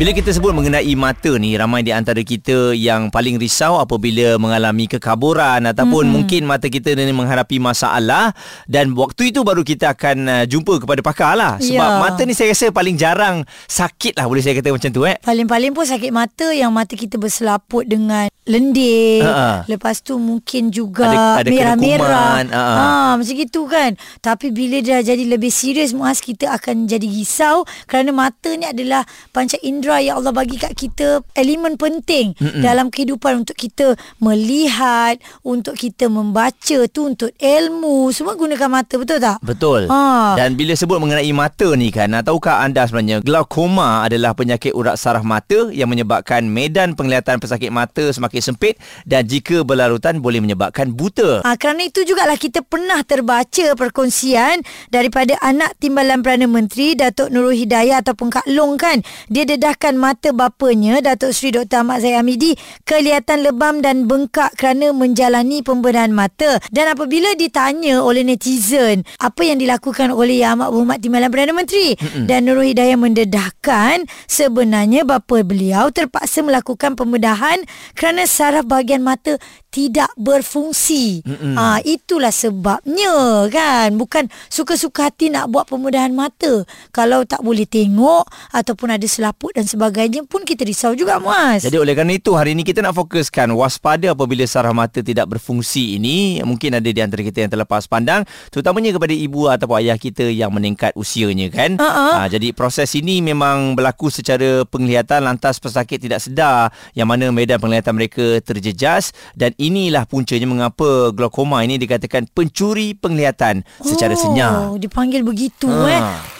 Bila kita sebut mengenai mata ni ramai di antara kita yang paling risau apabila mengalami kekaburan ataupun hmm. mungkin mata kita ni menghadapi masalah dan waktu itu baru kita akan uh, jumpa kepada pakar lah sebab Ya. mata ni saya rasa paling jarang sakit lah boleh saya kata macam tu eh Paling-paling pun sakit mata yang mata kita berselaput dengan lendir. Ha-ha. Lepas tu mungkin juga Ada- ada merah-merah. ha-ha. Ha, macam gitu kan. Tapi bila dah jadi lebih serius Muaz kita akan jadi risau kerana mata ni adalah panca indera yang Allah bagi kat kita elemen penting Mm-mm. dalam kehidupan untuk kita melihat, untuk kita membaca tu untuk ilmu, semua gunakan mata betul tak? Betul. Ha. Dan bila sebut mengenai mata ni kan, ah, tahukah anda sebenarnya glaukoma adalah penyakit urat saraf mata yang menyebabkan medan penglihatan pesakit mata semakin sempit dan jika berlarutan boleh menyebabkan buta. Ha, kerana itu jugalah kita pernah terbaca perkongsian daripada anak Timbalan Perdana Menteri Datuk Nurul Hidayah ataupun Kak Long kan. Dia dedahkan mata bapanya Datuk Seri Dr. Ahmad Zahid Hamidi kelihatan lebam dan bengkak kerana menjalani pembedahan mata. Dan apabila ditanya oleh netizen apa yang dilakukan oleh Yang Amat Berhormat Timbalan Perdana Menteri Mm-mm. dan Nurul Hidayah mendedahkan sebenarnya bapa beliau terpaksa melakukan pembedahan kerana saraf bahagian mata tidak berfungsi. Ha, itulah sebabnya kan. Bukan suka-suka hati nak buat pembedahan mata. Kalau tak boleh tengok ataupun ada selaput dan sebagainya pun kita risau juga Muaz. Jadi oleh kerana itu hari ini kita nak fokuskan waspada apabila saraf mata tidak berfungsi ini mungkin ada di antara kita yang terlepas pandang terutamanya kepada ibu ataupun ayah kita yang meningkat usianya kan. Ha-ha. Ha, jadi proses ini memang berlaku secara penglihatan lantas pesakit tidak sedar yang mana medan penglihatan mereka terjejas dan inilah puncanya mengapa glaukoma ini dikatakan pencuri penglihatan secara senyap. Oh, dipanggil begitu Ha. eh.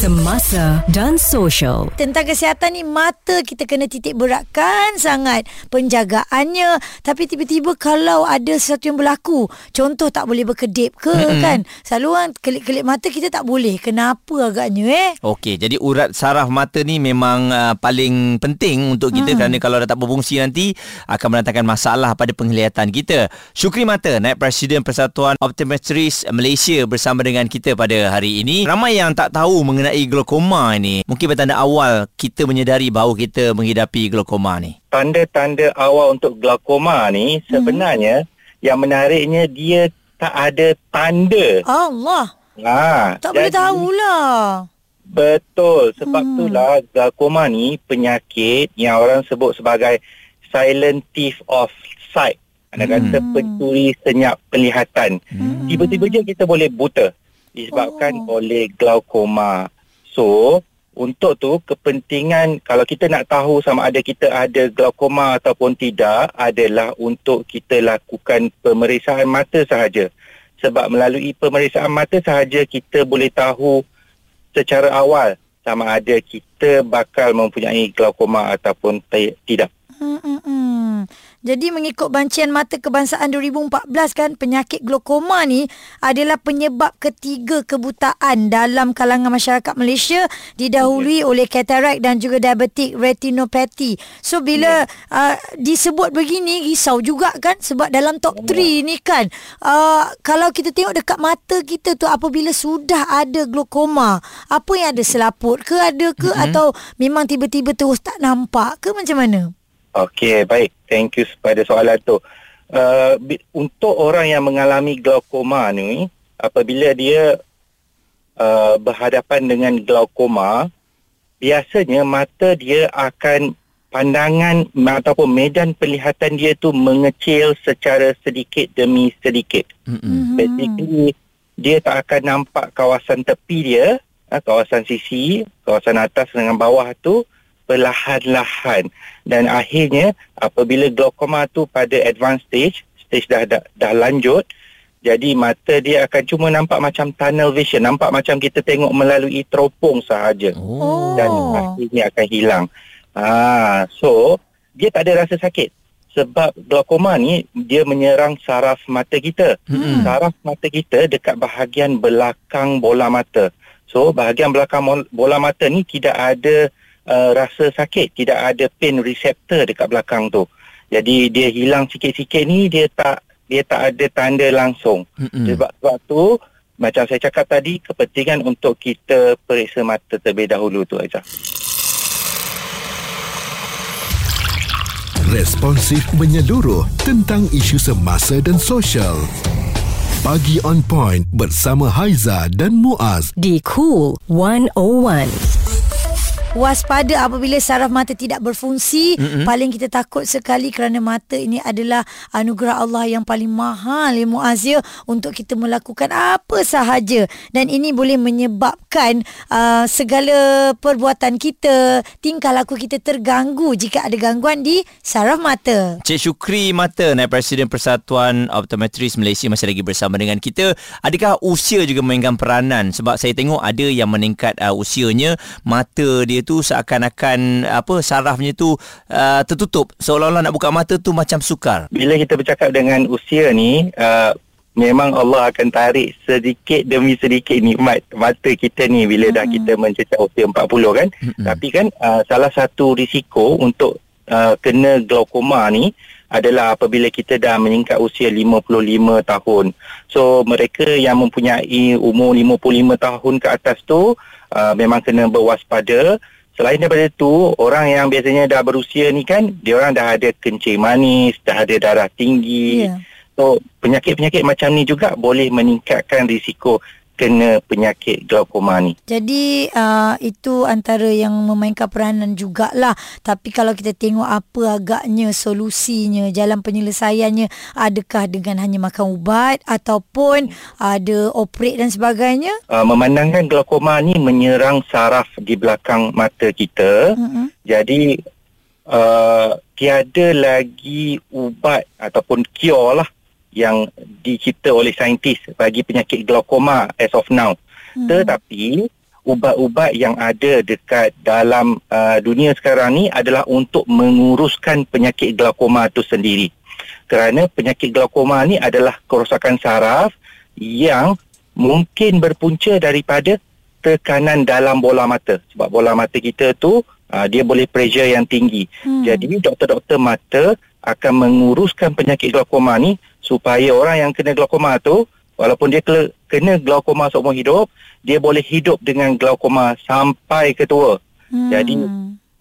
Semasa dan social. Tentang kesihatan ni mata kita kena titik beratkan sangat penjagaannya tapi tiba-tiba kalau ada sesuatu yang berlaku contoh tak boleh berkedip ke mm-hmm. kan selalu orang kelip-kelip mata kita tak boleh kenapa agaknya eh Okey, jadi urat saraf mata ni memang uh, paling penting untuk kita hmm. kerana kalau dah tak berfungsi nanti akan mendatangkan masalah pada penglihatan kita. Syukri Mata, Naib Presiden Persatuan Optometris Malaysia bersama dengan kita pada hari ini. Ramai yang tak tahu mengenai glaukoma ini. Mungkin bertanda awal kita menyedari bahawa kita menghidapi glaukoma ni. tanda-tanda awal untuk glaukoma ni sebenarnya yang menariknya dia tak ada tanda. Allah Ha, tak boleh jadi- tahulah Betul. Sebab Hmm. hmm. itulah glaukoma ni penyakit yang orang sebut sebagai silent thief of sight. Anda Hmm. kata pencuri senyap penglihatan. Hmm. Tiba-tiba je kita boleh buta disebabkan oh. oleh glaukoma. So, untuk tu kepentingan kalau kita nak tahu sama ada kita ada glaukoma ataupun tidak adalah untuk kita lakukan pemeriksaan mata sahaja. Sebab melalui pemeriksaan mata sahaja kita boleh tahu secara awal sama ada kita bakal mempunyai glaukoma ataupun tidak. Hmm, hmm, hmm. Jadi mengikut bancian mata kebangsaan 2014 kan penyakit glaukoma ni adalah penyebab ketiga kebutaan dalam kalangan masyarakat Malaysia didahului oleh katarak dan juga diabetik retinopathy. So bila uh, disebut begini risau juga kan sebab dalam top 3 ni kan uh, kalau kita tengok dekat mata kita tu apabila sudah ada glaukoma apa yang ada? Selaput ke ada ke? Mm-hmm. atau memang tiba-tiba terus tak nampak ke? Macam mana? Okey, baik. Thank you pada soalan tu. Uh, bi- untuk orang yang mengalami glaukoma ni, apabila dia uh, berhadapan dengan glaukoma, biasanya mata dia akan pandangan ataupun medan penglihatan dia tu mengecil secara sedikit demi sedikit. Mm-mm. Basically, dia tak akan nampak kawasan tepi dia, ah, kawasan sisi, kawasan atas dengan bawah tu perlahan-lahan. Dan akhirnya, apabila glaukoma tu pada advanced stage, stage dah, dah, dah lanjut, jadi mata dia akan cuma nampak macam tunnel vision, nampak macam kita tengok melalui teropong sahaja. Oh. Dan akhirnya akan hilang. Ah, so, dia tak ada rasa sakit. Sebab glaukoma ni dia menyerang saraf mata kita. Mm-mm. Saraf mata kita dekat bahagian belakang bola mata. So bahagian belakang bola mata ni tidak ada uh, rasa sakit, tidak ada pain receptor dekat belakang tu. Jadi dia hilang sikit-sikit ni dia tak dia tak ada tanda langsung. Mm-mm. Sebab, sebab tu macam saya cakap tadi kepentingan untuk kita periksa mata terlebih dahulu tu Aizah. Responsif menyeluruh tentang isu semasa dan sosial. Pagi on point bersama Haiza dan Muaz. di Cool 101. Waspada apabila saraf mata tidak berfungsi mm-hmm. Paling kita takut sekali kerana mata ini adalah anugerah Allah yang paling mahal ya Muaz ya Untuk kita melakukan apa sahaja Dan ini boleh menyebabkan uh, segala perbuatan kita Tingkah laku kita terganggu jika ada gangguan di saraf mata Cik Syukri Mata, Naib Presiden Persatuan Optometris Malaysia masih lagi bersama dengan kita. Adakah usia juga memainkan peranan? Sebab saya tengok ada yang meningkat uh, usianya, mata dia tu seakan-akan apa sarafnya tu uh, tertutup. Seolah-olah nak buka mata tu macam sukar. Bila kita bercakap dengan usia ni uh, memang Allah akan tarik sedikit demi sedikit nikmat mata kita ni bila hmm. dah kita mencecah usia 40 kan. Hmm. Tapi kan uh, salah satu risiko untuk uh, kena glaukoma ni adalah apabila kita dah meningkat usia 55 tahun. So mereka yang mempunyai umur 55 tahun ke atas tu uh, memang kena berwaspada. Selain daripada itu, orang yang biasanya dah berusia ni kan, dia orang dah ada kencing manis, dah ada darah tinggi. Ya. So penyakit-penyakit macam ni juga boleh meningkatkan risiko kena penyakit glaukoma ni. Jadi uh, itu antara yang memainkan peranan jugalah. Tapi kalau kita tengok apa agaknya solusinya, jalan penyelesaiannya, adakah dengan hanya makan ubat ataupun ada operate dan sebagainya? Uh, memandangkan glaukoma ni menyerang saraf di belakang mata kita. Mm-hmm. Jadi uh, tiada lagi ubat ataupun cure lah yang dicipta oleh saintis bagi penyakit glaukoma as of now. Hmm. Tetapi ubat-ubat yang ada dekat dalam uh, dunia sekarang ni adalah untuk menguruskan penyakit glaukoma itu sendiri. Kerana penyakit glaukoma ni adalah kerosakan saraf yang mungkin berpunca daripada tekanan dalam bola mata. Sebab bola mata kita tu uh, dia boleh pressure yang tinggi. Hmm. Jadi doktor-doktor mata akan menguruskan penyakit glaukoma ni supaya orang yang kena glaukoma tu walaupun dia kena, glaukoma seumur hidup dia boleh hidup dengan glaukoma sampai ke tua. Hmm. Jadi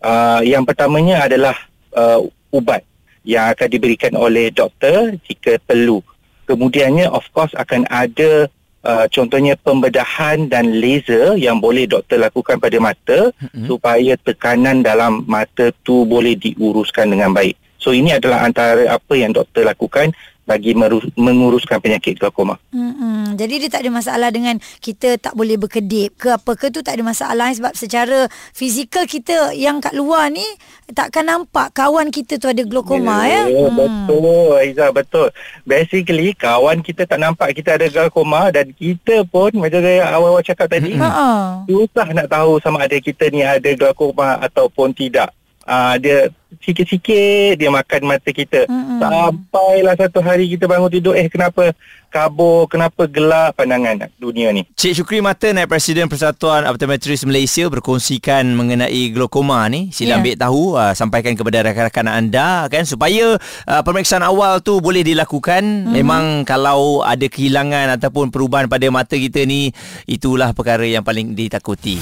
uh, yang pertamanya adalah uh, ubat yang akan diberikan oleh doktor jika perlu. Kemudiannya of course akan ada uh, contohnya pembedahan dan laser yang boleh doktor lakukan pada mata hmm. supaya tekanan dalam mata tu boleh diuruskan dengan baik. So ini adalah antara apa yang doktor lakukan bagi merus- menguruskan penyakit glaukoma. Hmm, jadi dia tak ada masalah dengan kita tak boleh berkedip ke apa ke tu tak ada masalah sebab secara fizikal kita yang kat luar ni takkan nampak kawan kita tu ada glaukoma ya. ya betul Aiza betul. Basically kawan kita tak nampak kita ada glaukoma dan kita pun macam saya awal-awal cakap tadi Ha. susah nak tahu sama ada kita ni ada glaukoma ataupun tidak. Uh, dia sikit-sikit dia makan mata kita. Mm-mm. Sampailah satu hari kita bangun tidur eh kenapa kabur, kenapa gelap pandangan dunia ni. Cik Syukri Mata, Naib Presiden Persatuan Optometris Malaysia berkongsikan mengenai glaukoma ni. Sila Ya. ambil tahu, uh, sampaikan kepada rakan-rakan anda kan supaya uh, pemeriksaan awal tu boleh dilakukan. Hmm. Memang kalau ada kehilangan ataupun perubahan pada mata kita ni, itulah perkara yang paling ditakuti.